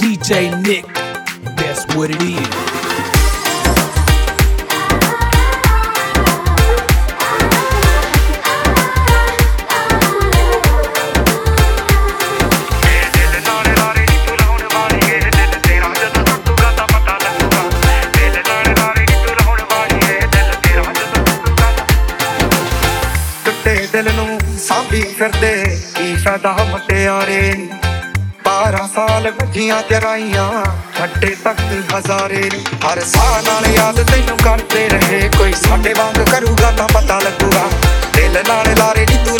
DJ Nick, that's what it is. ਦਿਲ ਨੂੰ ਸਾਂਭੀ ਫਿਰਦੇ ਕੀ ਫਾਇਦਾ ਮੁਟਿਆਰੇ। 12 ਸਾਲ ਵੱਜੀਆਂ ਤੇਰਾਈਆਂ ਛੱਡੇ ਤੱਕ ਹਜ਼ਾਰੇ। ਹਰ ਸਾਹ ਨਾਲ ਯਾਦ ਤੈਨੂੰ ਕਰਦੇ ਰਹੇ, ਕੋਈ ਸਾਡੇ ਵਾਂਗ ਕਰੂਗਾ ਤਾਂ ਪਤਾ ਲੱਗੂਗਾ। ਦਿਲ ਨਾਲ ਲਾਰੇ ਨੀ ਤੂੰ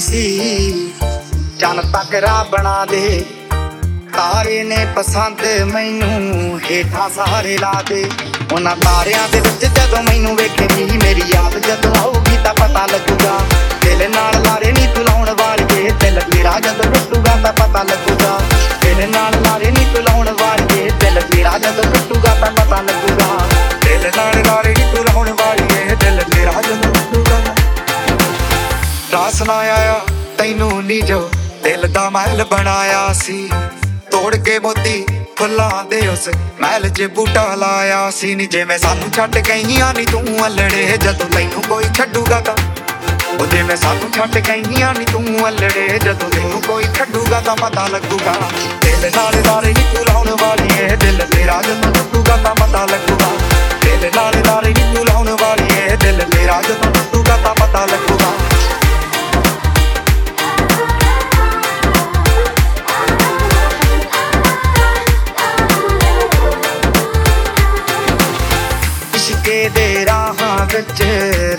ਸੀ। ਚੰਨ ਤੱਕ ਰਾ ਬਣਾ ਦੇ। ਤਾਰੇ ਨੇ ਪਸੰਦ ਮੈਨੂੰ ਹੇਠਾਂ ਸਾਰੇ ਲਾ ਦੇ। ਉਹਨਾਂ ਤਾਰਿਆਂ ਦੇ ਵਿੱਚ ਜਦੋਂ ਮੈਨੂੰ ਵੇਖੇਗੀ ਮੇਰੀ ਯਾਦ, ਜਦੋਂ ਆਊਗੀ ਤਾਂ ਪਤਾ ਲੱਗੂਗਾ। ਤੈਨੂੰ ਨੀ ਜੋ ਦਿਲ ਦਾ ਮਹਿਲ ਬਣਾਇਆ ਸੀ। ਤੋੜ ਕੇ ਮੋਤੀ ਫੁੱਲਾਂ ਦੇ ਉਸ ਮਹਿਲ 'ਚ ਬੂਟਾ ਲਾਇਆ ਸੀ। ਨੀ ਜਿਵੇਂ ਸਾਨੂੰ ਛੱਡ ਗਈਆਂ ਨੀ ਤੂੰ ਅਲੜੇ, ਜਦੋਂ ਤੈਨੂੰ ਕੋਈ ਛੱਡੂਗਾ ਤਾਂ। ਉਹ ਜਿਵੇਂ ਸਾਨੂੰ ਛੱਡ ਗਈਆਂ ਨੀ ਤੂੰ ਅਲੜੇ, ਜਦੋਂ ਤੈਨੂੰ ਕੋਈ ਛੱਡੂਗਾ ਤਾਂ ਪਤਾ ਲੱਗੂਗਾ। ਦਿਲ ਨਾਲ ਲਾਰੇ ਇਸ਼ਕੇ ਦੇ ਰਾਹਾਂ ਵਿੱਚ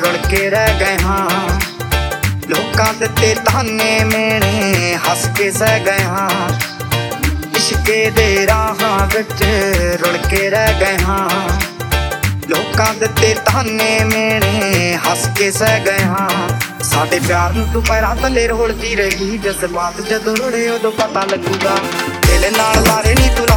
ਰੁਲ ਕੇ ਰਹਿ ਗਏ ਹਾਂ। ਲੋਕਾਂ ਦੇ ਤੇ ਤਾਨੇ ਮੇਣੇ ਹੱਸ ਕੇ ਸਹਿ ਗਏ ਹਾਂ। ਇਸ਼ਕੇ ਦੇ ਰਾਹਾਂ ਵਿੱਚ ਰੁਲ ਕੇ ਰਹਿ ਗਏ ਹਾਂ। ਲੋਕਾਂ ਦੇ ਤੇ ਤਾਨੇ ਮੇਣੇ ਹੱਸ ਕੇ ਸਹਿ ਗਏ ਹਾਂ। ਸਾਡੇ ਪਿਆਰ ਨੂੰ ਤੂੰ ਪੈਰਾਂ ਥੱਲੇ ਰੋਲਦੀ ਰਹੀ, ਜਜ਼ਬਾਤ ਜਦੋਂ ਰੁੜੇ ਉਦੋਂ ਪਤਾ ਲੱਗੂਗਾ। ਦਿਲ ਨਾਲ ਲਾਰੇ ਨੀ ਤੂੰ